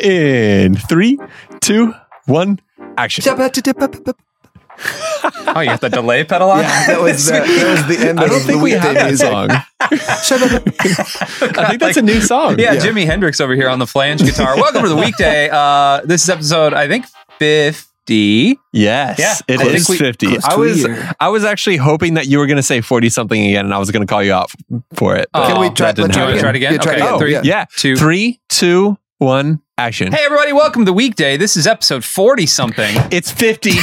In three, two, one, action. Oh, you got the delay pedal on? Yeah, that was, uh, that was the end I of don't the think we weekday have that music. song. I think that's a new song. Yeah, Jimi Hendrix over here on the flange guitar. Welcome to the weekday. Uh, this is episode, I think, 50. Yes, Yeah, it I think we- 50. I was year. I was actually hoping that you were going to say 40 something again and I was going to call you out for it. Oh, Can we that try, didn't let's try, happen. it Try it again? again? Yeah, try Okay, it again. three, yeah. Yeah. Two. Three, two, one, action. Hey, everybody, welcome to the weekday. This is episode 40 something. It's 50.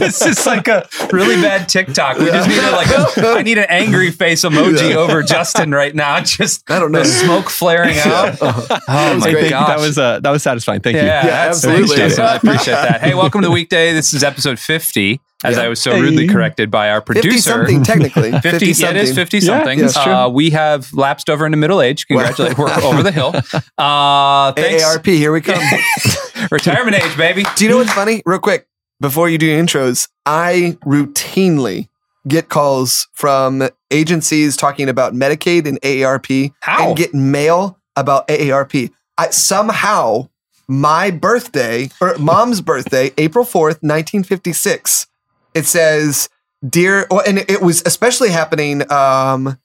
it's just like a really bad TikTok. We just need a, like a, I need an angry face emoji over Justin right now. Just I don't know. the smoke flaring out. Oh my great. gosh. that was uh, that was satisfying. Thank yeah, you. Yeah, absolutely. thanks, Justin. I appreciate that. Hey, welcome to the weekday. This is episode 50, as Yeah. I was so rudely corrected by our 50 producer. something, technically. 50, 50 yeah, it is 50 Yeah, something. yeah, true. uh, we have lapsed over into middle age. Congratulations. We're over the hill. Uh, thanks. AARP, here we come. Retirement age, baby. Do you know what's funny? Real quick, before you do your intros, I routinely get calls from agencies talking about Medicaid and AARP How? and get mail about AARP. I, somehow, my birthday, or mom's birthday, April 4th, 1956, it says, Dear, oh, and it was especially happening. Um,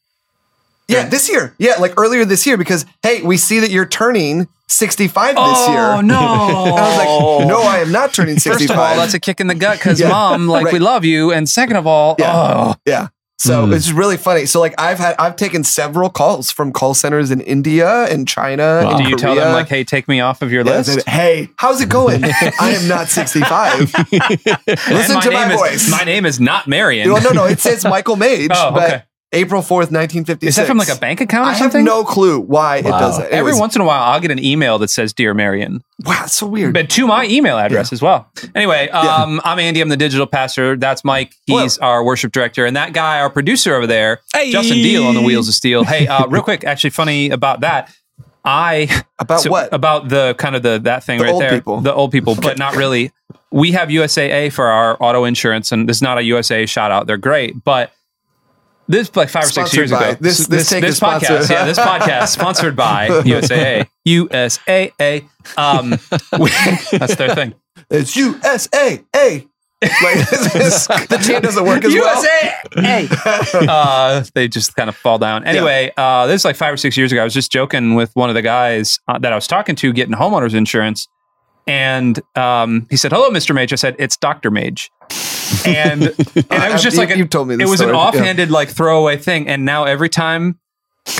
yeah, this year. Yeah, like earlier this year, because hey, we see that you're turning 65 this year. Oh, no. I was like, no, I am not turning 65. First of all, that's a kick in the gut because Yeah, mom, like, we love you. And second of all, Yeah. oh, yeah. So Mm. it's really funny. So like I've had I've taken several calls from call centers in India and China Wow. and do you tell them, like, hey, take me off of your Yeah, list? said, hey, how's it going? I am not 65. And Listen to my name voice. My name is not Marion. well, no, no, it says Michael Mage, Oh, but okay. April 4th, 1956. Is that from like a bank account or I have something? no clue why it does that. Every Anyways, once in a while, I'll get an email that says "Dear Marion," wow, it's so weird. but to my email address as well. Anyway, um, I'm Andy. I'm the digital pastor. That's Mike. He's our worship director, and that guy, our producer over there, Hey. Justin Deal on the Wheels of Steel. Hey, uh, real quick, actually, funny about that. I About so- what? About the kind of the that thing The right old there. people. The old people, but not really. We have USAA for our auto insurance, and this is not a USAA shout out. They're great, but this like five or six years by- ago. this- this take is podcast, yeah, this podcast sponsored by USAA. USAA. Um, we- that's their thing. it's USA. A. Like, the chant doesn't work as well. USAA. uh, they just kind of fall down. Anyway, uh, this is like five or six years ago. I was just joking with one of the guys uh, that I was talking to getting homeowners insurance. And um, he said, "Hello, Mr. Mage." I said, "It's Doctor Mage," and and it was just You- like a- you've told me it was an story, yeah. like throwaway thing. And now every time,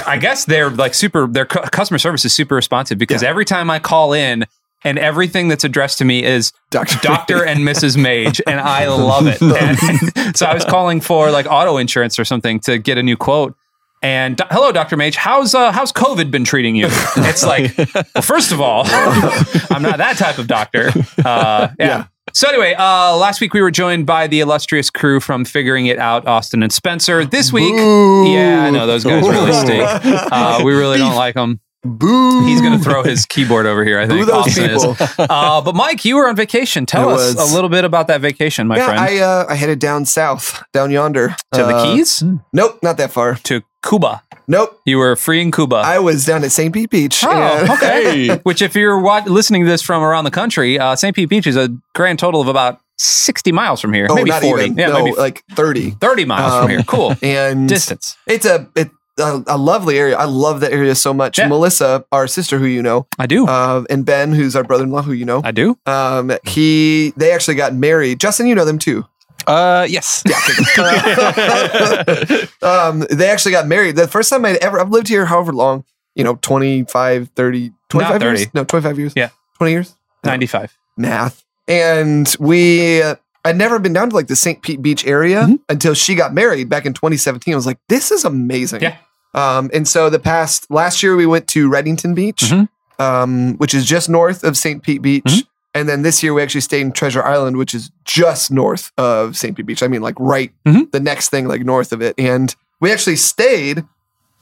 I guess they're like super. Their cu- customer service is super responsive because Yeah. every time I call in, and everything that's addressed to me is Doctor. Doctor and Mrs. Mage, and I love it. And so I was calling for like auto insurance or something to get a new quote. And hello, Doctor Mage, how's uh, how's COVID been treating you? It's like, well, first of all, I'm not that type of doctor. Uh, yeah. Yeah. So anyway, uh, last week we were joined by the illustrious crew from Figuring It Out, Austin and Spencer. This week, Boo. yeah, I know those guys really stink. Uh, we really don't like them. Boo. He's going to throw his keyboard over here. I think Boo those Austin is. Uh, but Mike, you were on vacation. Tell I us was. a little bit about that vacation, my yeah, friend. I uh, I headed down south, down yonder to the Uh, Keys, Nope, not that far. to Cuba. Nope, You were free in Cuba. I was down at St. Pete Beach. Oh, okay. Which, if you're wa- listening to this from around the country, uh, St. Pete Beach is a grand total of about 60 miles from here. oh, maybe not 40. even. Yeah, no, maybe like thirty. 30 miles um, from here. Cool. And Distance. it's a it a, a lovely area. I love that area so much. Yeah. Melissa, our sister, who you know, I do. uh, and Ben, who's our brother-in-law, who you know, I do. um, he they actually got married. Justin, you know them too. Uh, yes. um, they actually got married. The first time I'd ever, I've lived here however long, you know, 25, 30, 25 30. years? No, 25 years. Yeah. 20 years? No. 95. Math. And we, uh, I'd never been down to like the St. Pete Beach area Mhm. until she got married back in 2017. I was like, this is amazing. Yeah. Um, and so the past, last year we went to Redington Beach, Mhm. um, which is just north of St. Pete Beach. Mhm. And then this year we actually stayed in Treasure Island, which is just north of St. Pete Beach. I mean, like right Mhm. the next thing, like north of it. And we actually stayed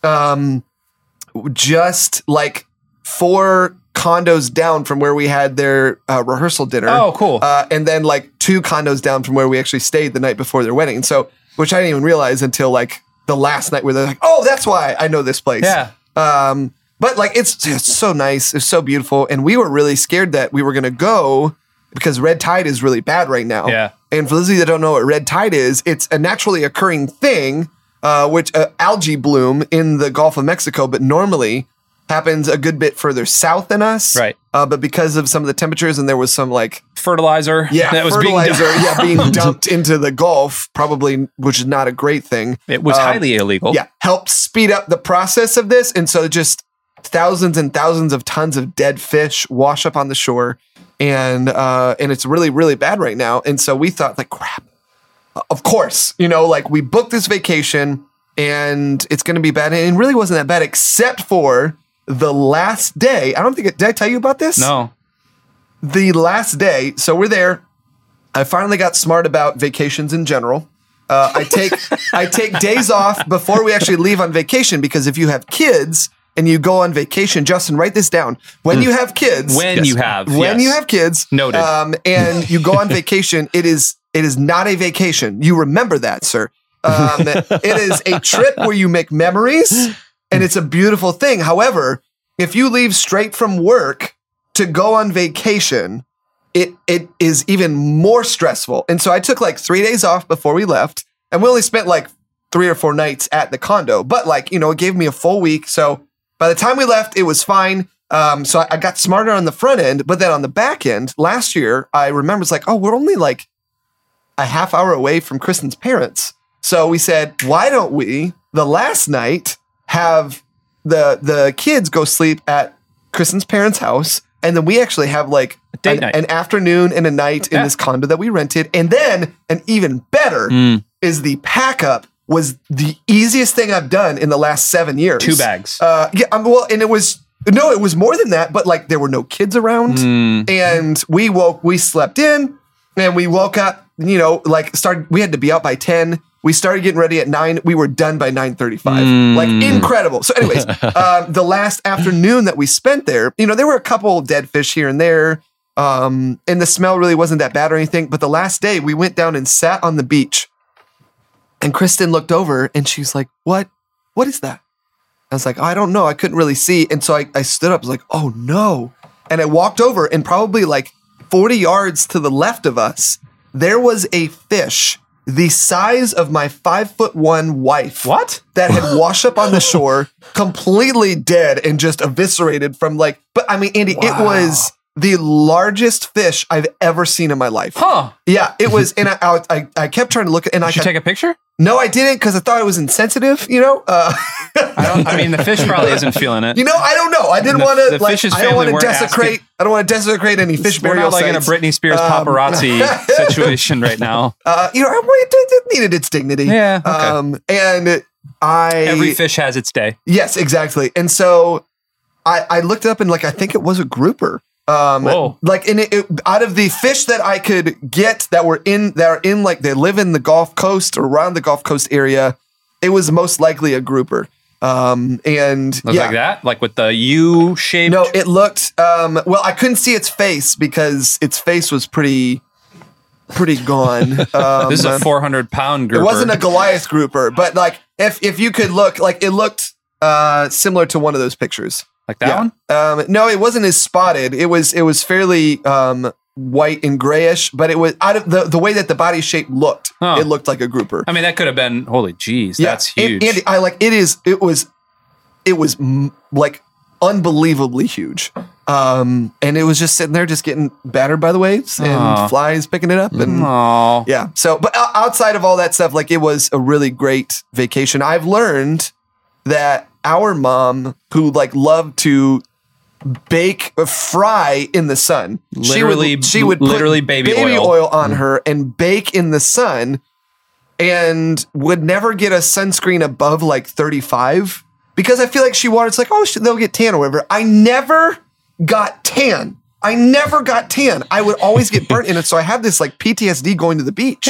um, just like four condos down from where we had their uh, rehearsal dinner. Oh, cool. Uh, and then like two condos down from where we actually stayed the night before their wedding. So, which I didn't even realize until like the last night where they're like, oh, that's why I know this place. Yeah. Um, but like it's, it's so nice, it's so beautiful, and we were really scared that we were gonna go because red tide is really bad right now. Yeah. And for those of you that don't know what red tide is, it's a naturally occurring thing, uh, which uh, algae bloom in the Gulf of Mexico, but normally happens a good bit further south than us. Right. Uh, but because of some of the temperatures and there was some like Fertilizer. yeah, that was being fertilizer, done. yeah, being dumped into the Gulf, probably, which is not a great thing. It was Um, highly illegal. Yeah, helped speed up the process of this, and so just thousands and thousands of tons of dead fish wash up on the shore, and uh, and it's really really bad right now. And so we thought like, crap, of course, you know, like we booked this vacation, and it's going to be bad, and it really wasn't that bad, except for the last day. I don't think it, did I tell you about this? No. the last day, so we're there. I finally got smart about vacations in general. Uh, I take I take days off before we actually leave on vacation because if you have kids and you go on vacation, Justin, write this down. When you have kids, When Yes. you have. when yes. you have kids, Noted. um, and you go on vacation, it is it is not a vacation. You remember that, sir. Um, it is a trip where you make memories, and it's a beautiful thing. However, if you leave straight from work to go on vacation, it it is even more stressful. And so I took like three days off before we left, and we only spent like three or four nights at the condo. But like you know, it gave me a full week. So by the time we left, it was fine. Um, so I, I got smarter on the front end, but then on the back end, last year I remember it's like, oh, we're only like a half hour away from Kristen's parents. So we said, why don't we the last night have the the kids go sleep at Kristen's parents' house, and then we actually have like an, an afternoon and a night in this condo that we rented, and then an even better Mm. is the pack up was the easiest thing I've done in the last seven years. Two bags. Uh, yeah, um, well, and it was no, it was more than that. But like, there were no kids around, Mm. and we woke, we slept in, and we woke up. You know, like started. We had to be out by ten. We started getting ready at nine. We were done by nine thirty-five. Like incredible. So, anyways, um, the last afternoon that we spent there, you know, there were a couple dead fish here and there, um, and the smell really wasn't that bad or anything. But the last day, we went down and sat on the beach, and Kristen looked over and she's like, "What? What is that?" I was like, I don't know. I couldn't really see. And so I, I stood up, I was like, oh no. And I walked over, and probably like 40 yards to the left of us, there was a fish the size of my five foot one wife. What? That had washed up on the shore, completely dead and just eviscerated from like, but I mean, Andy, it was the largest fish I've ever seen in my life. Huh. Yeah, it was. And I, I, I, I kept trying to look and I Did you kept, take a picture? no, I didn't because I thought it was insensitive, you know? Uh, I don't. I mean, the fish probably isn't feeling it. You know, I don't know. I didn't want to the like. I don't want to desecrate. asking- I don't want to desecrate any fish We're burial not like in a. Britney Spears Um, paparazzi situation right now. uh, you know, I- it, it needed its dignity. Yeah, okay. Um, and I Every fish has its day. yes, exactly. And so I I looked up and like I think it was a grouper. Um, Whoa. like in it, it, out of the fish that I could get that were in that are in like they live in the Gulf Coast or around the Gulf Coast area, it was most likely a grouper. Um, and yeah, like that, like with the U shape. No, it looked um well, I couldn't see its face because its face was pretty pretty gone. Um, this is a 400 pound grouper. it wasn't a Goliath grouper, but like if if you could look like it looked uh similar to one of those pictures. Like that one. Um no, it wasn't as spotted. It was it was fairly um white and grayish, but it was out of the the way that the body shape looked, Huh. it looked like a grouper. I mean, that could have been. Holy jeez, Yeah, that's and- huge. I like it is it was it was m- like unbelievably huge. Um and it was just sitting there just getting battered by the waves and Aw. flies picking it up and Aw. yeah. So but outside of all that stuff like it was a really great vacation. I've learned that our mom who like loved to bake uh, fry in the sun Literally- she would, she would put literally baby oil. on her and bake in the sun and would never get a sunscreen above like 35 because I feel like she wanted, it's like, oh, they'll get tan or whatever. I never got tan. I never got tan. I would always get burnt in it. So I have this like PTSD going to the beach.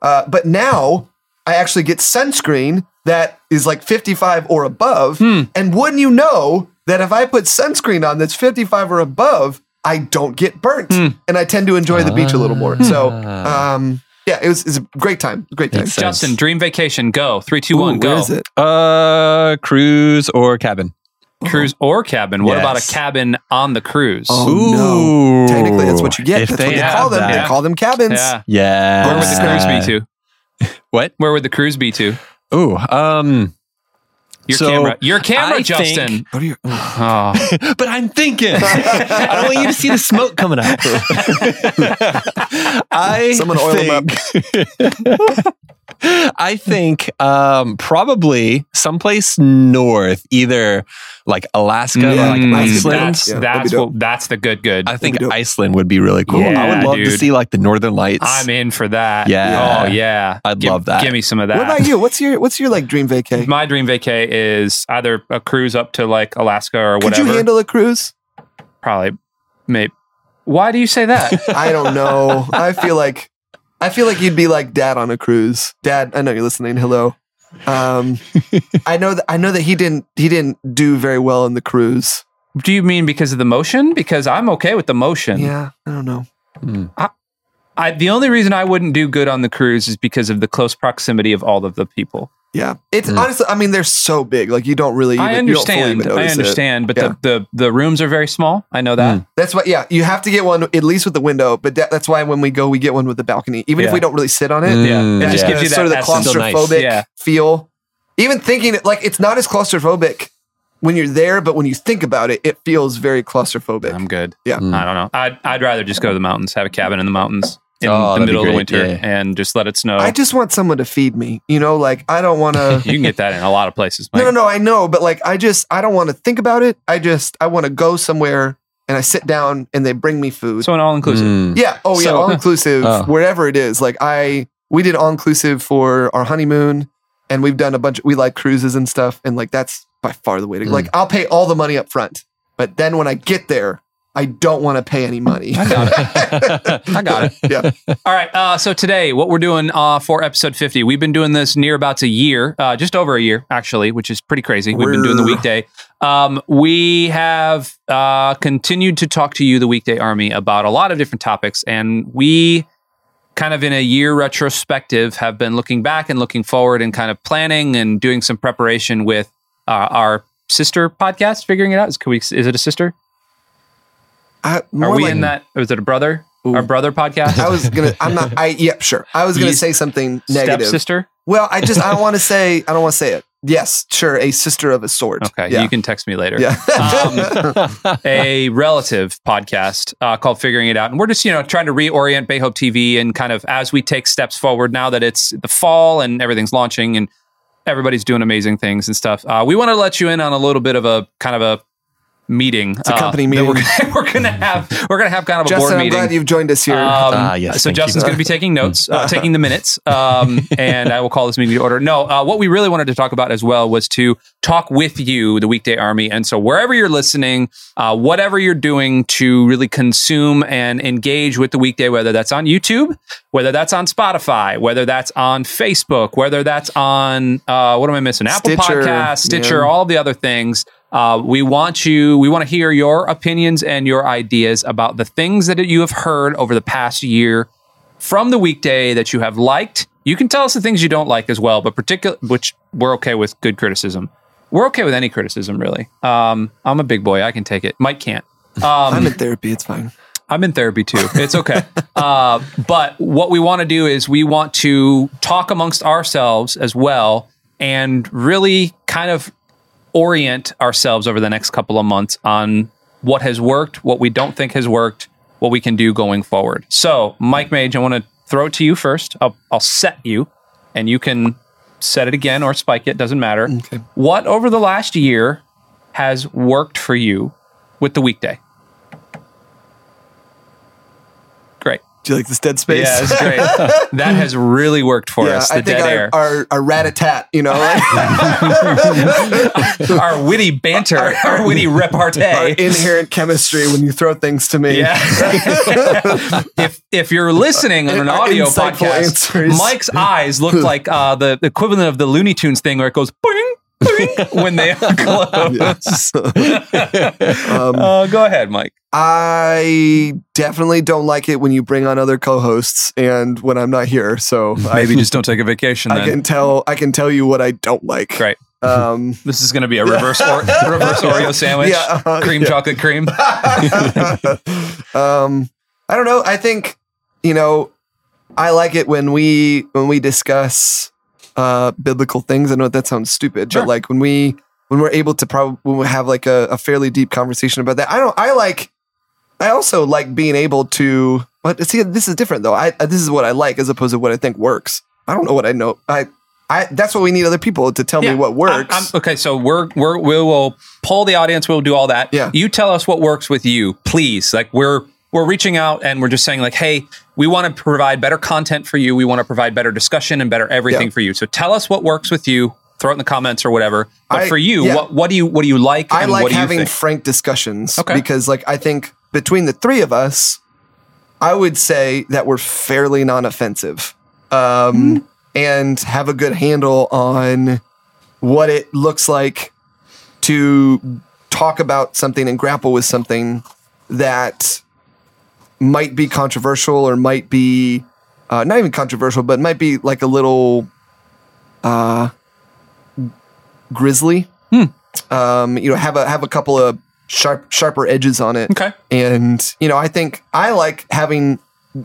Uh, but now I actually get sunscreen that is like 55 or above. And wouldn't you know that if I put sunscreen on that's 55 or above, I don't get burnt and I tend to enjoy the beach a little more. So, um, yeah, it was, it was a great time. Great time. Justin, dream vacation, go. Three, two, Ooh, one, go. Where is it? Uh, cruise or cabin? Cruise or cabin. What about a cabin on the cruise? Oh, Ooh. no. Technically, that's what you get. If That's they what they call them. that. They call them cabins. Yeah. Yeah. Where would the cruise be to? What? Where would the cruise be to? Ooh, um, Your So, camera. Your camera, I Justin. think- What are your, Oh. but I'm thinking. I don't want you to see the smoke coming out. I Someone oil 'em think, I think um, probably someplace north, either like Alaska or like Mm, Iceland. That's, Yeah, that's, what, that's the good good. I think That'd be dope. Iceland would be really cool. I would love to see like the Northern Lights. I'm in for that. Yeah. Oh, yeah. I'd Give- love that. Give me some of that. what about you? What's your What's your like dream vacay? My dream vacay is either a cruise up to like Alaska or Could whatever. you handle a cruise? Probably. Maybe. Why do you say that? I don't know. I feel like I feel like you'd be like dad on a cruise. Dad, I know you're listening. Hello. Um, I know that I know that he didn't he didn't do very well in the cruise. do you mean because of the motion? Because I'm okay with the motion. Yeah, I don't know. Hmm. I, the only reason I wouldn't do good on the cruise is because of the close proximity of all of the people. Yeah, it's Mm. honestly. I mean, they're so big. Like you don't really. Even, I you don't understand. even I notice it. understand, but Yeah. the, the the rooms are very small. I know that. Mm. That's why. Yeah, you have to get one at least with the window. But that, that's why when we go, we get one with the balcony, even if we don't really sit on it. Yeah. Mm, It just Yeah, gives you that sort of the essence. Still nice. claustrophobic Yeah. feel. Even thinking it like it's not as claustrophobic when you're there, but when you think about it, it feels very claustrophobic. I'm good. Yeah. Mm. I don't know. I'd I'd rather just go to the mountains, have a cabin in the mountains in Oh, the middle of the winter, Yeah. and just let it snow. I just want someone to feed me. You know, like I don't want to. you can get that in a lot of places. Mike. no, no, no. I know, but like I just I don't want to think about it. I just I want to go somewhere and I sit down and they bring me food. So an all inclusive. Mm. yeah. Oh yeah. So- All inclusive, Oh. wherever it is. Like I we did all inclusive for our honeymoon, and we've done a bunch. we like cruises and stuff, and like that's by far the way to. Mm. Like I'll pay all the money up front, but then when I get there, I don't want to pay any money. I got it. I got it. yeah. All right. Uh, so today, what we're doing uh, for episode 50, we've been doing this near about a year, uh, just over a year, actually, which is pretty crazy. We've been doing the weekday. Um, we have uh, continued to talk to you, the weekday army, about a lot of different topics. And we kind of in a year retrospective have been looking back and looking forward and kind of planning and doing some preparation with uh, our sister podcast, figuring it out. Is, can we, is it a sister? I, Are we like- in that? Was it a brother? Ooh. Our brother podcast? I was gonna. I'm not. I yep. Sure. I was gonna say something negative. Sister. Well, I just I don't want to say. I don't want to say it. Yes, sure. A sister of a sort. Okay, Yeah. you can text me later. yeah. Um, a relative podcast uh, called Figuring It Out. And we're just, you know, trying to reorient Bay Hope TV and kind of as we take steps forward now that it's the fall and everything's launching and everybody's doing amazing things and stuff. Uh, we want to let you in on a little bit of a kind of a meeting. It's a company that We're meeting. gonna, we're gonna have we're gonna have kind of a Justin, board I'm meeting. glad you've joined us here. Um, Ah, yes, so thank you. Justin's going to be taking notes, uh, taking the minutes, um, and I will call this meeting to order. No, uh, what we really wanted to talk about as well was to talk with you, the Weekday Army, and so wherever you're listening, uh, whatever you're doing to really consume and engage with the Weekday, whether that's on YouTube, whether that's on Spotify, whether that's on Facebook, whether that's on uh, what am I missing? Apple Stitcher, Podcasts, Stitcher, yeah. all the other things. Uh, we want you. We want to hear your opinions and your ideas about the things that you have heard over the past year from the weekday that you have liked. You can tell us the things you don't like as well, but particular which we're okay with good criticism. We're okay with any criticism, really. Um, I'm a big boy. I can take it. Mike can't. Um, I'm in therapy. It's fine. I'm in therapy too. It's okay. uh, but what we want to do is we want to talk amongst ourselves as well and really kind of orient ourselves over the next couple of months on what has worked, what we don't think has worked, what we can do going forward. So, Mike Mage, I want to throw it to you first. I'll, I'll set you and you can set it again or spike it, doesn't matter. Okay. What over the last year has worked for you with the weekday? Great. Do you like this dead space? Yeah, it's great. that has really worked for yeah, us. The I think dead our, air, our our rat-a-tat, you know, like, our witty banter, our witty our repartee. inherent chemistry when you throw things to me. Yeah. if if you're listening on an Our audio podcast, answers. Mike's eyes look like uh, the equivalent of the Looney Tunes thing where it goes boing, when they are close. Um, uh, go ahead, Mike. I definitely don't like it when you bring on other co-hosts and when I'm not here. So I, Maybe just don't take a vacation I then. can tell I can tell you what I don't like. Right. Um, This is going to be a reverse or- reverse Oreo sandwich. Yeah, uh-huh, cream yeah. chocolate cream. um, I don't know. I think you know, I like it when we when we discuss uh, biblical things. I know that sounds stupid, Sure. but like when we when we're able to probably when we have like a, a fairly deep conversation about that. I don't. I like. I also like being able to. But see, this is different though. I this is what I like as opposed to what I think works. I don't know what I know. I. I, that's what we need other people to tell Yeah. me what works. I'm- I'm- okay, so we're we're we will poll the audience. We'll do all that. Yeah. You tell us what works with you, please. Like we're we're reaching out and we're just saying like, hey, we want to provide better content for you. We want to provide better discussion and better everything Yeah. for you. So tell us what works with you. Throw it in the comments or whatever. But I- for you, yeah. what what do you what do you like? I and like what do you having frank discussions Okay. because, like, I think between the three of us, I would say that we're fairly non-offensive um, and have a good handle on what it looks like to talk about something and grapple with something that might be controversial or might be uh, not even controversial, but might be like a little uh, grisly um, you know, have a have a couple of sharp sharper edges on it. Okay. And you know, I think I like having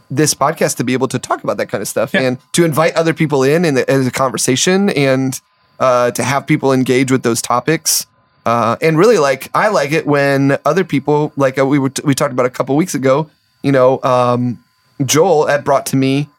this podcast to be able to talk about that kind of stuff Yeah. and to invite other people in in the, as a conversation and uh, to have people engage with those topics. Uh, and really, like I like it when other people, like uh, we were we talked about a couple weeks ago. You know, um, Joel had brought to me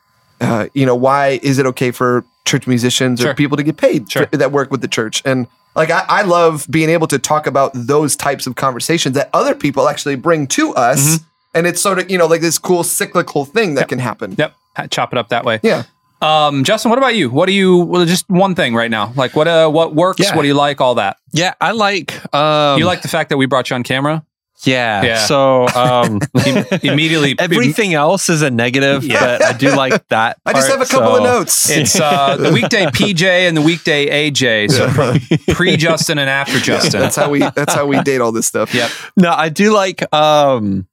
uh, you know, why is it okay for church musicians Sure. or people to get paid Sure. for- that work with the church? And like, I, I love being able to talk about those types of conversations that other people actually bring to us. Mm-hmm. And it's sort of, you know, like this cool cyclical thing that can happen. Yep. Chop it up that way. Yeah. Um, Justin, what about you? What do you? Well, just one thing right now. Like what? Uh, what works? Yeah. What do you like? All that. Yeah, I like. Um, you like the fact that we brought you on camera? Yeah. Yeah. So um, immediately everything else is a negative, Yeah. but I do like that. I just have a couple of notes. It's uh, the weekday PJ and the weekday AJ. So pre Justin and after Justin. that's how we that's how we date all this stuff. Yep. No, I do like. Um,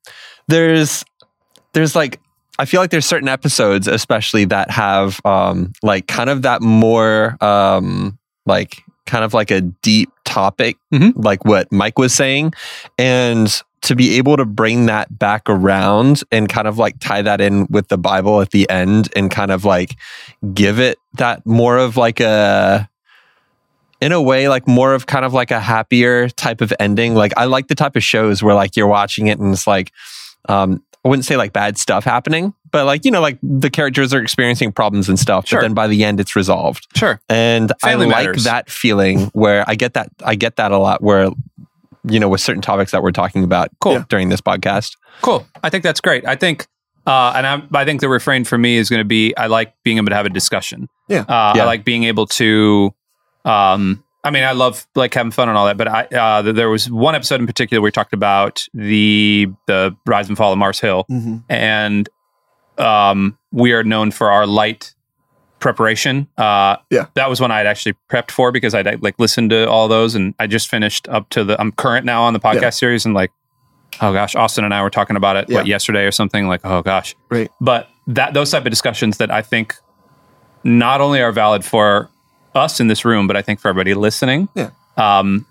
there's, there's like. I feel like there's certain episodes, especially that have um, like kind of that more um, like kind of like a deep topic, Mhm. like what Mike was saying, and to be able to bring that back around and kind of like tie that in with the Bible at the end and kind of like give it that more of like a in a way like more of kind of like a happier type of ending like i like the type of shows where like you're watching it and it's like um i wouldn't say like bad stuff happening but like you know like the characters are experiencing problems and stuff Sure. but then by the end it's resolved Sure. and Family i like matters. that feeling where i get that i get that a lot where you know with certain topics that we're talking about Cool. during this podcast Cool. I think that's great. I think, uh, and I, I think the refrain for me is going to be I like being able to have a discussion. Yeah. Uh, Yeah. I like being able to. Um, I mean, I love like having fun and all that, but I uh, there was one episode in particular we talked about the the rise and fall of Mars Hill, Mhm. and um, we are known for our light preparation. Uh, Yeah. that was one I'd actually prepped for because I'd like listened to all those, and I just finished up to the. I'm current now on the podcast Yeah. series, and like, oh gosh, Austin and I were talking about it what yesterday or something. Like, oh gosh, Right. but that those type of discussions that I think not only are valid for us in this room, but I think for everybody listening. Yeah. Um,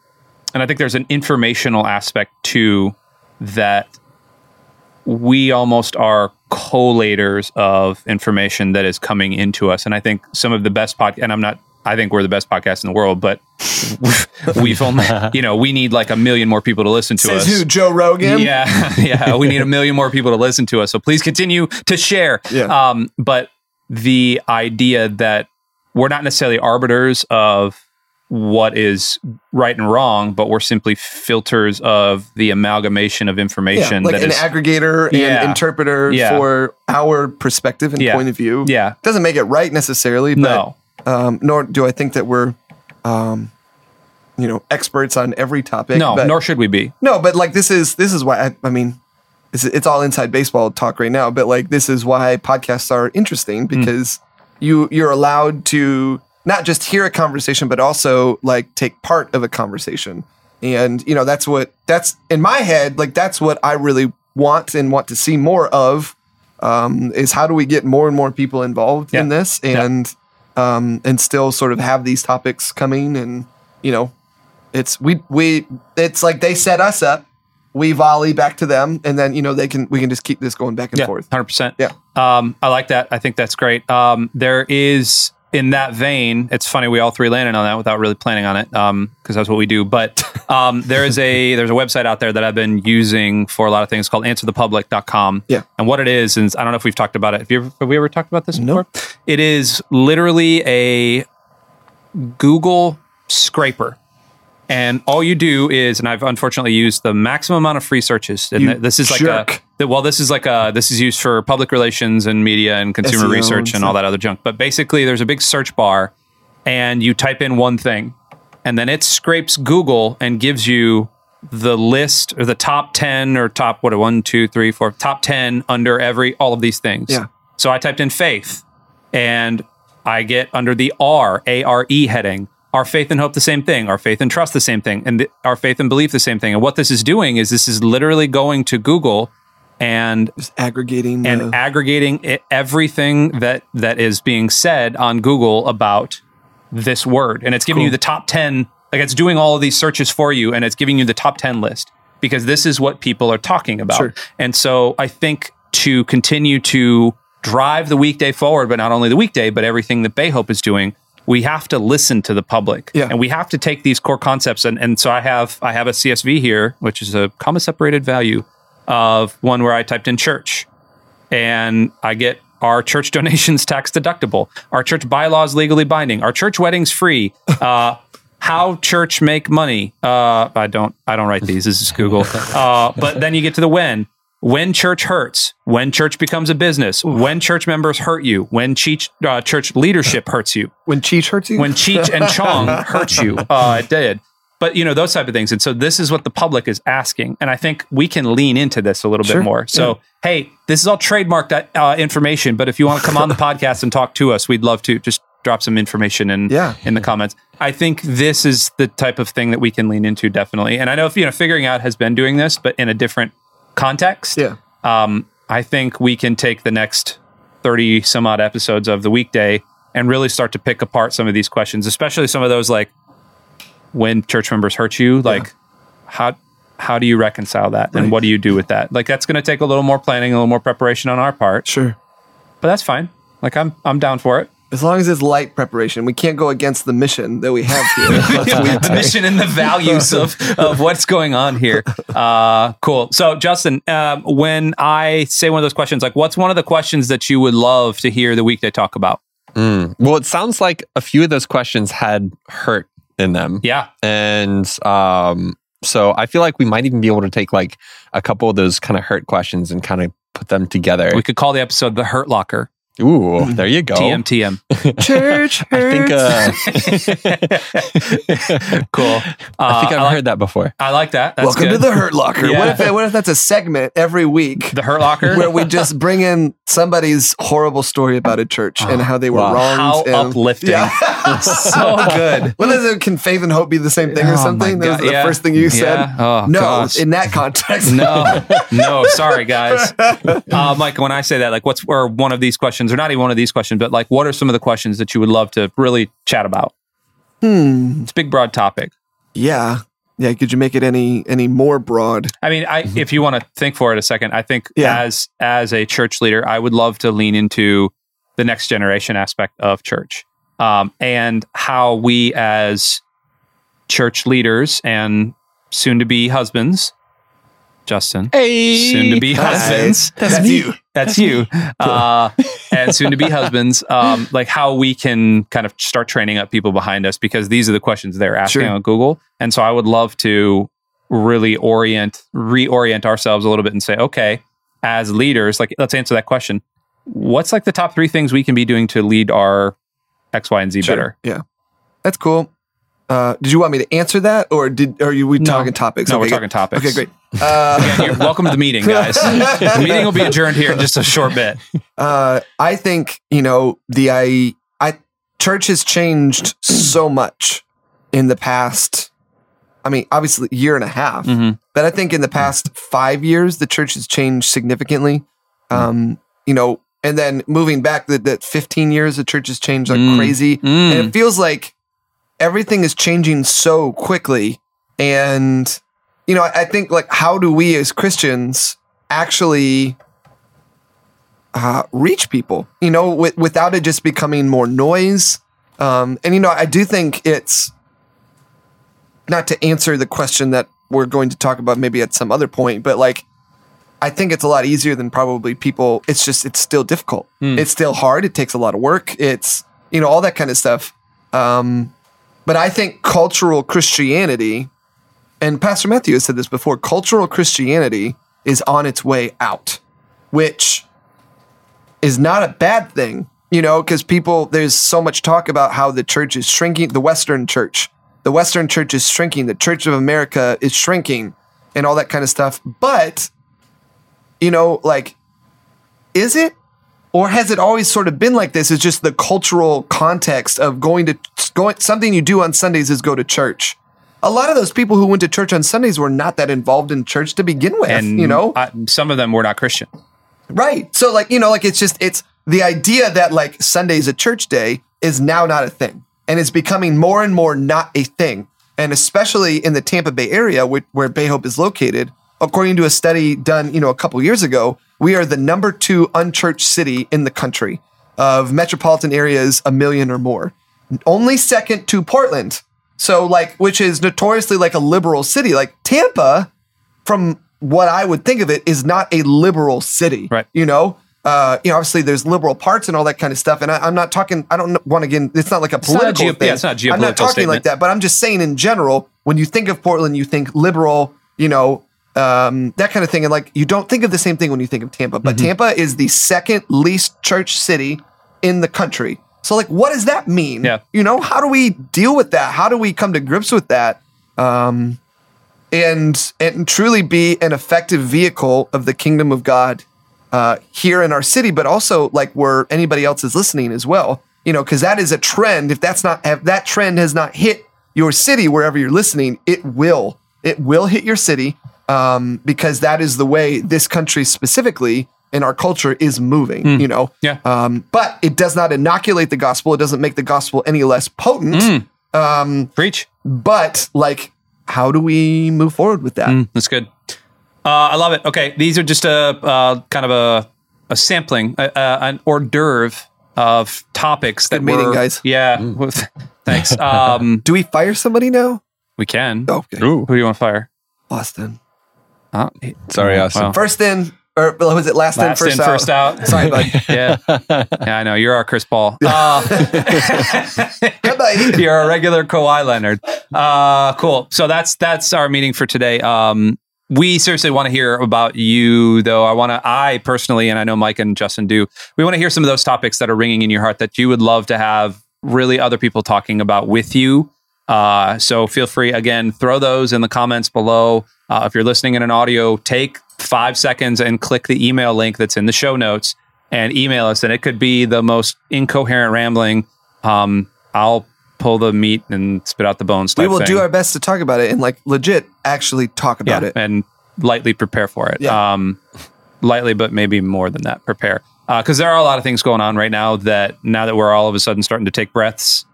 and I think there's an informational aspect to that. We almost are collators of information that is coming into us, and I think some of the best podcast. And I'm not. I think we're the best podcast in the world, but we've only, you know, we need like a million more people to listen to Says us. who? Joe Rogan. Yeah, yeah. We need a million more people to listen to us. So please continue to share. Yeah. Um, but the idea that we're not necessarily arbiters of what is right and wrong, but we're simply filters of the amalgamation of Yeah, information like that an is. aggregator and Yeah. interpreter Yeah. for our perspective and Yeah. point of view. yeah. Doesn't make it right necessarily, but No. um, nor do I think that we're, um, you know, experts on every topic. No. but, nor should we be. no, but like this is this is why I, I mean, it's, it's all inside baseball talk right now. But like this is why podcasts are interesting Hmm. because you you're allowed to not just hear a conversation, but also like take part of a conversation. And you know, that's what that's in my head. Like that's what I really want and want to see more of. Um, is how do we get more and more people involved in this and um, and still sort of have these topics coming and you know it's we we it's like they set us up we volley back to them and then you know they can we can just keep this going back and yeah, forth hundred percent. Yeah. um, I like that. I think that's great. Um, there is in that vein. It's funny we all three landed on that without really planning on it, because that's what we do. But um, there is a there's a website out there that I've been using for a lot of things called AnswerThePublic.com. Yeah. and what it is is I don't know if we've talked about it. Have you ever, have we ever talked about this No. before? It is literally a Google scraper. And all you do is, and I've unfortunately used the maximum amount of free searches. And You this is like jerk. a, well, this is like a, this is used for public relations and media and consumer SEO research and and all that other junk. But basically, there's a big search bar, and you type in one thing, and then it scrapes Google and gives you the list or the top 10 or top, what, one, two, three, four, top 10 under every, all of these things. Yeah. So I typed in faith, and I get under the R, A R E heading. Our faith and hope the same thing. Our faith and trust the same thing. And our faith and belief the same thing. And what this is doing is this is literally going to Google and just aggregating and the- aggregating it, everything that that is being said on Google about this word, and it's giving Cool. you the top ten. Like it's doing all of these searches for you, and it's giving you the top ten list because this is what people are talking about. Sure. And so I think to continue to drive the weekday forward, but not only the weekday, but everything that Bay Hope is doing. We have to listen to the public, Yeah. and we have to take these core concepts. And, and so I have I have a CSV here, which is a comma separated value of one where I typed in church, and I get our church donations tax deductible, our church bylaws legally binding, our church weddings free. Uh, how church make money? Uh, I don't. I don't write these. This is Google. Uh, but then you get to the when. When church hurts, when church becomes a business, when church members hurt you, when cheech, uh, church leadership hurts you, when Cheech hurts you when Cheech and Chong hurt you. Uh, it did. But you know those type of things, and so this is what the public is asking, and I think we can lean into this a little Sure. bit more. So, hey, this is all trademarked uh, information, but if you want to come on the podcast and talk to us, we'd love to. Just drop some information in Yeah. in the comments. I think this is the type of thing that we can lean into definitely. And I know if you know figuring out has been doing this, but in a different context. yeah Um, I think we can take the next 30 some odd episodes of the weekday and really start to pick apart some of these questions, especially some of those like when church members hurt you, like how how do you reconcile that and what do you do with that? Like that's going to take a little more planning, a little more preparation on our part, sure but that's fine. Like I'm I'm down for it. As long as it's light preparation we can't go against the mission that we have here the mission and the values of, of what's going on here. Uh, cool. So, Justin, um, when I say one of those questions, like what's one of the questions that you would love to hear the weekday talk about? Mm. Well, it sounds like a few of those questions had hurt in them. Yeah. And um, so I feel like we might even be able to take like a couple of those kind of hurt questions and kind of put them together. We could call the episode The Hurt Locker. Ooh, there you go. TM TM. church I think hurts. uh, Cool. Uh, I think I've like, heard that before. I like that. That's welcome good. to the hurt locker Yeah. what if what if that's a segment every week The Hurt Locker. where we just bring in somebody's horrible story about a church and how they were wow. wronged How and- uplifting. Yeah. so good. What is it? Can faith and hope be the same thing or Oh my something? That was the yeah. first thing you Yeah. said. Oh, no, gosh. in that context. no, no, sorry guys. Uh, Mike, when I say that, like, what's or one of these questions, or not even one of these questions, but like, what are some of the questions that you would love to really chat about? Hmm. It's a big, broad topic. Yeah. Yeah. Could you make it any any more broad? I mean, I if you want to think for it a second, I think Yeah. as as a church leader, I would love to lean into the next generation aspect of church, um, and how we as church leaders and soon to be husbands, Justin, Hey, soon to be Hi. husbands. That's you. That's you. Uh, and soon to be husbands. Um, like how we can kind of start training up people behind us because these are the questions they're asking Sure. on Google. And so I would love to really orient, reorient ourselves a little bit and say, okay, as leaders, like let's answer that question. What's like the top three things we can be doing to lead our X, Y, and Z better? Yeah. That's cool. Uh, did you want me to answer that, or did are you we No. talking topics? No, we're Okay, talking good. topics. Okay, great. Uh, Again, welcome to the meeting, guys. the meeting will be adjourned here in just a short bit. uh, I think you know the I I church has changed so much in the past. I mean, obviously, year and a half. Mhm. But I think in the past five years, the church has changed significantly. Um, you know, and then moving back that that 15 years, the church has changed like Mm. crazy. Mm. And it feels like everything is changing so quickly. And, you know, I, I think like how do we as Christians actually uh, reach people, you know, with, without it just becoming more noise? Um, and, you know, I do think it's not to answer the question that we're going to talk about maybe at some other point, but like, I think it's a lot easier than probably people. It's just, it's still difficult. It's still hard. It takes a lot of work. It's, you know, all that kind of stuff. Um, but I think cultural Christianity, and Pastor Matthew has said this before, cultural Christianity is on its way out, which is not a bad thing, you know, because people, there's so much talk about how the church is shrinking, the Western church. The Western church is shrinking, the Church of America is shrinking, and all that kind of stuff. But, you know, like, is it? Or has it always sort of been like this? It's just the cultural context of going to going something you do on Sundays is go to church. A lot of those people who went to church on Sundays were not that involved in church to begin with. and you know, I, some of them were not Christian. Right. So like, you know, like it's just it's the idea that like Sunday's a church day is now not a thing. And it's becoming more and more not a thing. And especially in the Tampa Bay area where, where Bay Hope is located, according to a study done, you know, a couple years ago, we are the number two unchurched city in the country of metropolitan areas a million or more. Only second to Portland. So like which is notoriously like a liberal city. Like Tampa from what I would think of it, is not a liberal city. Right. You know, uh, you know, obviously there's liberal parts and all that kind of stuff. And I, I'm not talking. I don't want to get. It's not like a not a political geo- thing. yeah, it's not a I'm not talking statement. like that. But I'm just saying in general, when you think of Portland, you think liberal. You know. Um, that kind of thing, and like you don't think of the same thing when you think of Tampa, but Mm-hmm. Tampa is the second least church city in the country. So, like, what does that mean? Yeah. You know, how do we deal with that? How do we come to grips with that? Um, and and truly be an effective vehicle of the kingdom of God uh, here in our city, but also like where anybody else is listening as well. You know, because that is a trend. If that's not if that trend has not hit your city wherever you're listening, it will. It will hit your city um, because that is the way this country specifically in our culture is moving. You know, Yeah. Um, but it does not inoculate the gospel. It doesn't make the gospel any less potent. Preach. But like, how do we move forward with that? That's good. Uh, I love it. Okay, these are just a uh, kind of a a sampling, a, a, an hors d'oeuvre of topics that Good meeting, were- guys. Yeah, thanks. Um, Do we fire somebody now? we can. Okay, Ooh. Who do you want to fire? Austin. Uh, Sorry, Austin. well, First in, or was it last, last in, first in, out? first out. Sorry, bud. yeah, yeah, I know. You're our Chris Paul. Uh, You're a regular Kawhi Leonard. Uh, cool. So that's that's our meeting for today. Um, we seriously want to hear about you, though. I want to, I personally, and I know Mike and Justin do. We want to hear some of those topics that are ringing in your heart that you would love to have really other people talking about with you. Uh, so feel free again, throw those in the comments below. Uh, if you're listening in an audio, take five seconds and click the email link that's in the show notes and email us. And it could be the most incoherent rambling. Um, I'll pull the meat and spit out the bones. we will thing. do our best to talk about it and like legit actually talk about yeah, it. and lightly prepare for it. Yeah. Um, lightly, but maybe more than that, prepare. Because there are a lot of things going on right now that now that we're all of a sudden starting to take breaths,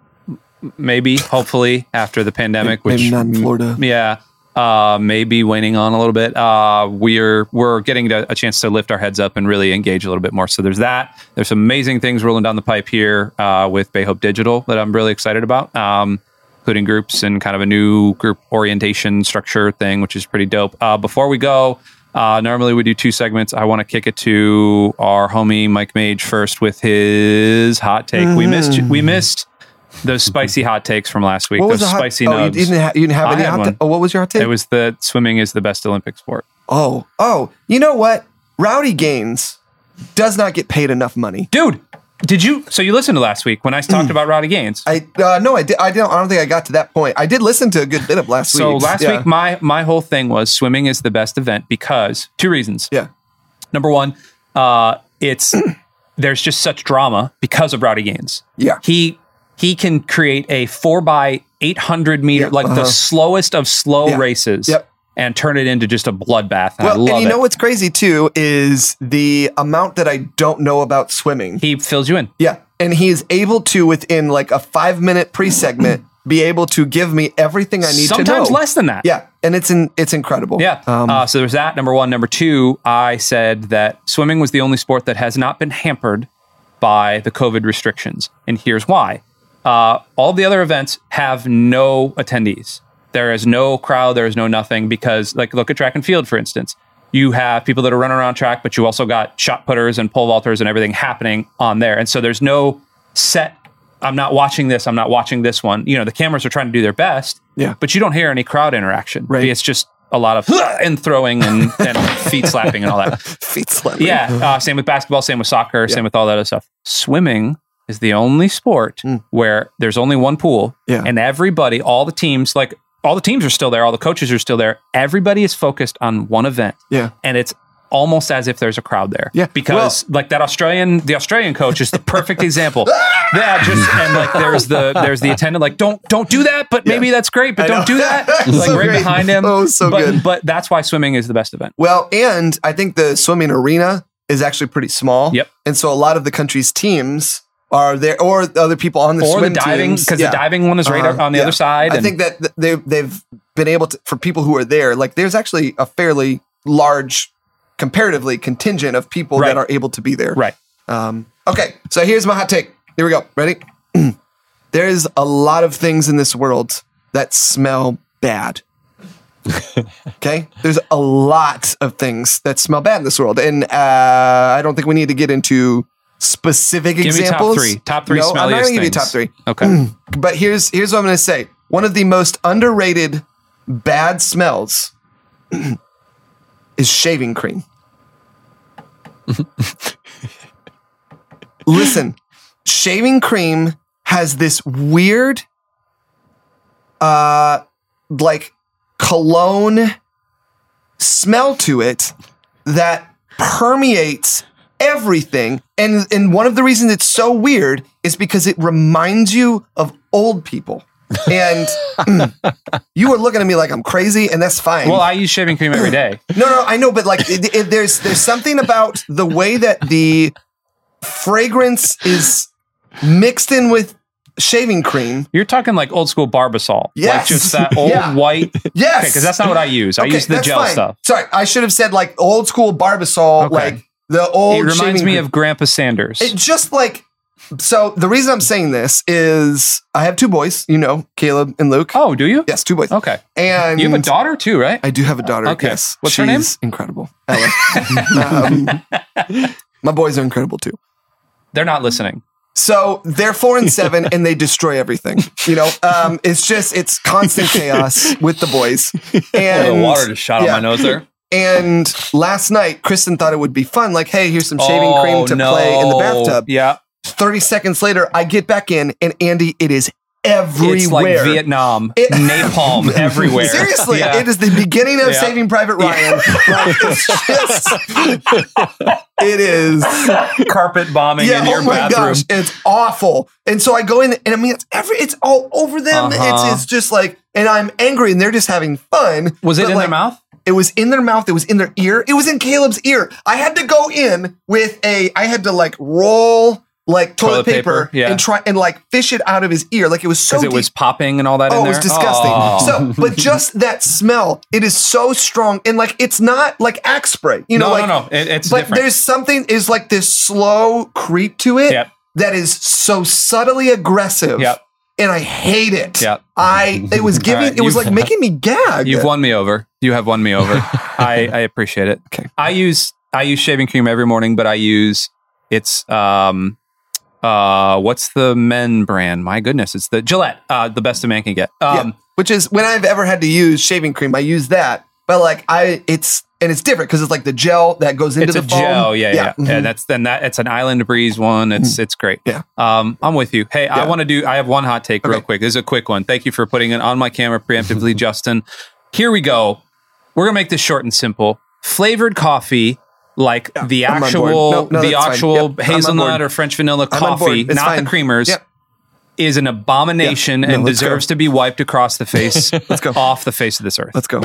maybe, hopefully, after the pandemic, which Maybe not in Florida. yeah, uh, maybe waning on a little bit. Uh, we're we're getting to, a chance to lift our heads up and really engage a little bit more. So there's that. There's some amazing things rolling down the pipe here uh, with Bay Hope Digital that I'm really excited about, um, including groups and kind of a new group orientation structure thing, which is pretty dope. Uh, before we go. Uh, normally we do two segments. I want to kick it to our homie Mike Mage first with his hot take. We missed we missed those spicy hot takes from last week. What was those the hot? spicy oh, you didn't, ha- you didn't have I any had hot one. ta- Oh, what was your hot take? It was that swimming is the best Olympic sport. oh, oh, you know what? Rowdy Gaines does not get paid enough money. Dude, did you? So you listened to last week when I talked about Rowdy Gaines. I uh, no, I did. I don't. I don't think I got to that point. I did listen to a good bit of last week. So last week, my my whole thing was swimming is the best event because two reasons. yeah, Number one, uh, it's there's just such drama because of Rowdy Gaines. yeah, He he can create a four by 800 meter, Yeah, like uh-huh. the slowest of slow Yeah. races, Yep. and turn it into just a bloodbath. I Well, and you it. know what's crazy too is the amount that I don't know about swimming. he fills you in. Yeah. And he is able to, within like a five minute pre segment, be able to give me everything I need Sometimes to know. Sometimes less than that. Yeah. And it's in, it's incredible. Yeah. Um, uh, so there's that. Number one. Number two, I said that swimming was the only sport that has not been hampered by the COVID restrictions. And here's why. Uh, all the other events have no attendees. There is no crowd. There is no nothing because, like, look at track and field, for instance. You have people that are running around track, but you also got shot putters and pole vaulters and everything happening on there. And so there's no set. I'm not watching this. I'm not watching this one. You know, the cameras are trying to do their best. Yeah. But you don't hear any crowd interaction. Right. It's just a lot of and throwing and, and feet slapping and all that. feet slapping. Yeah. Uh, same with basketball, same with soccer, same with all that other stuff. Swimming is the only sport mm. where there's only one pool. Yeah. and everybody, all the teams, like all the teams are still there, all the coaches are still there. Everybody is focused on one event. Yeah. And it's almost as if there's a crowd there. Yeah. Because like that Australian, the Australian coach is the perfect example. Yeah, just and like there's the there's the attendant like don't don't do that, but maybe that's great, but I don't know. do that. Like So right great. behind him. Oh, so but, good. But that's why swimming is the best event. Well, and I think the swimming arena is actually pretty small. Yep. And so a lot of the country's teams are there, or the other people on the or the diving because Yeah. the diving one is right Uh-huh. on the Yeah. other side. I think that th- they they've been able to for people who are there. Like, there's actually a fairly large, comparatively contingent of people Right. that are able to be there. right. Um, okay, so here's my hot take. Here we go. Ready? There's a lot of things in this world that smell bad. okay, there's a lot of things that smell bad in this world, and uh, I don't think we need to get into specific Give me top three. Top three No, I'm not smelliest gonna give you top three. Okay. But here's here's what I'm going to say. One of the most underrated bad smells is shaving cream. Listen, shaving cream has this weird uh like cologne smell to it that permeates everything and and one of the reasons it's so weird is because it reminds you of old people and you were looking at me like I'm crazy and that's fine well, I use shaving cream every day. no, no, I know, but like, it, it, there's there's something about the way that the fragrance is mixed in with shaving cream. You're talking like old school Barbasol. Yes. Like just that old Yeah. white. Yes, Because that's not what I use. I Okay, use the gel fine. stuff. Sorry, I should have said like old school Barbasol, Okay. like the old. It reminds me cream. of Grandpa Sanders. It just like. So the reason I'm saying this is I have two boys, you know, Caleb and Luke. oh, do you? Yes, two boys. Okay. And You have a daughter too, right? I do have a daughter. Okay. Yes. What's her name? Incredible. Ella. um, my boys are incredible too. They're not listening. So they're four and seven, and they destroy everything. You know, um, it's just it's constant chaos with the boys. And yeah, the water just shot yeah. On my nose there. And last night, Kristen thought it would be fun. Like, hey, here's some shaving oh, cream to play in the bathtub. Oh, Yeah. Thirty seconds later, I get back in, and Andy, it is everywhere. It's like Vietnam. It- napalm everywhere. Seriously, Yeah. it is the beginning of Yeah. Saving Private Ryan. Like, it's just, it is. carpet bombing Yeah, in your oh my bathroom. gosh, it's awful. And so I go in, and I mean, it's every, it's all over them. Uh-huh. It's, it's just like, and I'm angry, and they're just having fun. Was it in like, their mouth? It was in their mouth. It was in their ear. It was in Caleb's ear. I had to go in with a. I had to like roll like toilet, Toilet paper, paper, yeah. and try and like fish it out of his ear. Like it was so Because it deep. was popping and all that Oh, it was disgusting. Oh. So, but just that smell, it is so strong, and like it's not like axe spray. You know, no, like no, no. It, it's but different. there's something is like this slow creep to it Yep. that is so subtly aggressive. Yep. And I hate it. Yep. I it was giving right, it was like making me gag. You've won me over. You have won me over. I, I appreciate it. Okay. I use I use shaving cream every morning, but I use it's um uh what's the men brand? My goodness, it's the Gillette. Uh the best a man can get. Yeah. Um Which is when I've ever had to use shaving cream, I use that. But like I it's and it's different because it's like the gel that goes into it's the a foam. gel, yeah, yeah. mhm. And that's then that it's an Island Breeze one. It's it's great. Yeah. Um, I'm with you. Hey, I want to do. I have one hot take real quick. This is a quick one. Thank you for putting it on my camera preemptively, Justin. Here we go. We're gonna make this short and simple. Flavored coffee, like the I'm on board. actual, No, no, the actual Yep, hazelnut or French vanilla I'm on board. coffee, not fine. the creamers. Yep. is an abomination Yeah. No, and let's go. deserves to be wiped across the face, Let's go. off the face of this earth. Let's go.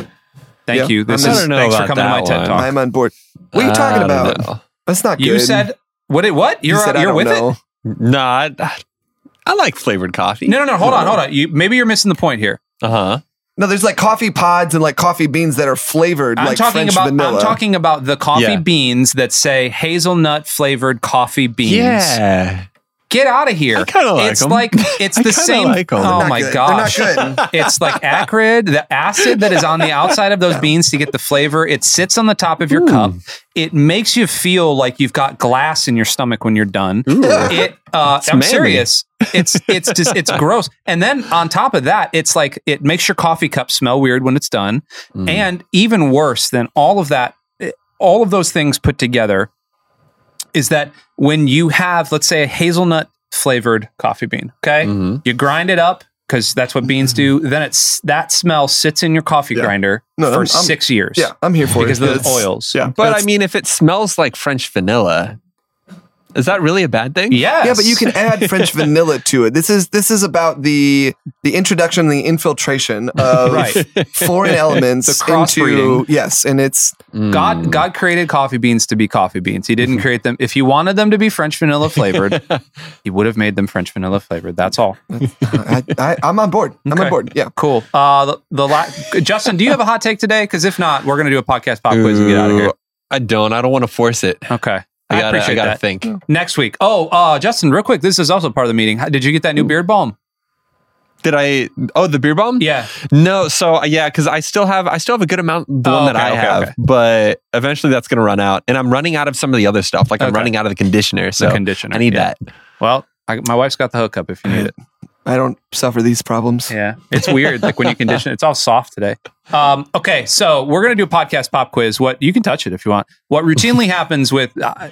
Thank Yeah, you. This I'm is I don't know thanks for coming to my that TED talk. I'm on board. What are you talking about? know. That's not good. You said what? It, what? You You're said, you're with know. it? Nah, I, I like flavored coffee. No, no, no. Hold on, hold on. You maybe you're missing the point here. Uh huh. No, there's like coffee pods and like coffee beans that are flavored I'm like talking French about vanilla. I'm talking about the coffee Yeah. beans that say hazelnut flavored coffee beans. Yeah. Get out of here. I kinda like it's 'em. like it's I the kinda same. like 'em. oh They're not my good. gosh. They're not good. it's like acrid, the acid that is on the outside of those beans to get the flavor. It sits on the top of your cup. It makes you feel like you've got glass in your stomach when you're done. It uh, I'm mammy. serious. It's it's just it's gross. And then on top of that, it's like it makes your coffee cup smell weird when it's done. Mm. And even worse than all of that, eh, all of those things put together is that when you have, let's say, a hazelnut flavored coffee bean, okay, Mhm. you grind it up because that's what beans do. Then it's that smell sits in your coffee Yeah. grinder No, for I'm- I'm- six years. Yeah, I'm here for because it. Because of those It's- oils. Yeah, But I mean, if it smells like French vanilla, is that really a bad thing? Yes. yeah, but you can add French vanilla to it. This is this is about the the introduction, and the infiltration of Right. foreign elements The crossbreeding. into yes, and it's Mm. God, God created coffee beans to be coffee beans. He didn't create them. If he wanted them to be French vanilla flavored, he would have made them French vanilla flavored. That's all. I, I, I'm on board. I'm Okay. on board. Yeah. Cool. Uh, the, the la- Justin, do you have a hot take today? Because if not, we're gonna do a podcast pop quiz and get out of here. I don't. I don't want to force it. Okay. I I, gotta, I appreciate gotta that. think. Next week. Oh, uh, Justin, real quick. This is also part of the meeting. How- Did you get that new beard balm? Did I? Oh, the beer bomb? Yeah. No. So uh, yeah, because I still have I still have a good amount. The Oh, one that okay, I okay, have, okay. but eventually that's gonna run out, and I'm running out of some of the other stuff. Like I'm Okay. running out of the conditioner. So the conditioner. I need yeah. that. Well, I, my wife's got the hookup if you need it. I don't suffer these problems. Yeah, it's weird. like when you condition, it's all soft today. Um, okay, so we're gonna do a podcast pop quiz. What you can touch it if you want. What routinely happens with uh,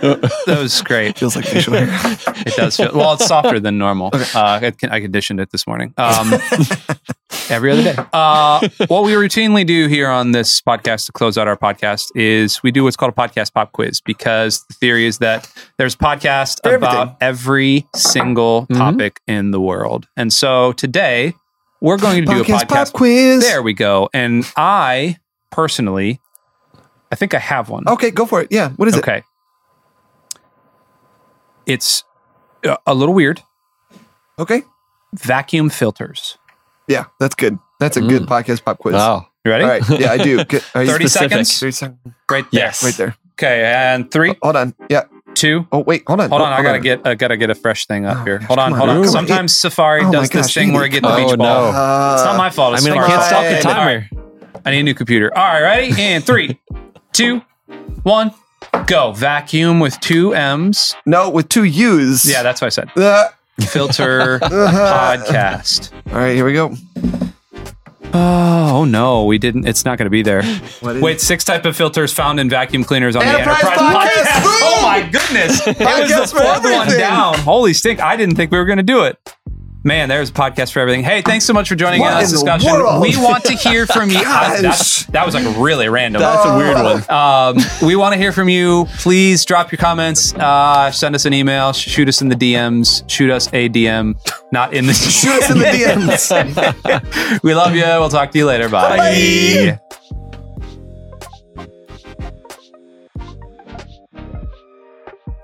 that was great. Feels like facial hair. It does feel well. It's softer than normal. Uh, I, I conditioned it this morning. Um, every other day. Uh, what we routinely do here on this podcast to close out our podcast is we do what's called a podcast pop quiz because the theory is that there's podcast For about every single Mhm. topic in the world, and so today we're going to do a Podcast podcast. pop quiz. There we go. And I personally, I think I have one. Okay, go for it. Yeah. What is it? Okay. It's uh, a little weird. Okay. Vacuum filters. Yeah, that's good. That's a good podcast pop quiz. Oh, You ready? All right. Yeah, I do. Good. Are you 30 specific? seconds. 30 seconds. Right there. Yes. Right there. Okay. And three, Hold on. Yeah. two. Oh, wait. Hold on. Hold Oh, on. I gotta get. I gotta get a fresh thing up Oh, here. gosh, Hold on. Hold on. on. Come on. Sometimes Safari Oh my does this gosh, thing where I need- get the Oh, beach ball. no. Uh, It's not my fault. I It's mean, I can't stop the Fine. timer. I need a new computer. All right. Ready? And three, two, one, go. Vacuum with two M's. No, with two U's. Yeah, that's what I said. Uh, Filter podcast. All right, here we go. Oh no, we didn't. It's not going to be there. What is Wait, six type of filters found in vacuum cleaners on Enterprise the Enterprise Podcast. Podcast. Oh my goodness! It was Podcast the fourth one down. Holy stink! I didn't think we were going to do it. Man, there's a podcast for everything. Hey, thanks so much for joining What us. Discussion. world? We want to hear from you. I- that was like really random. That's a weird one. Um, we want to hear from you. Please drop your comments. Uh, send us an email. Shoot us in the DMs. Shoot us a DM. Not in the Shoot us in the DMs. we love you. We'll talk to you later. Bye. Bye.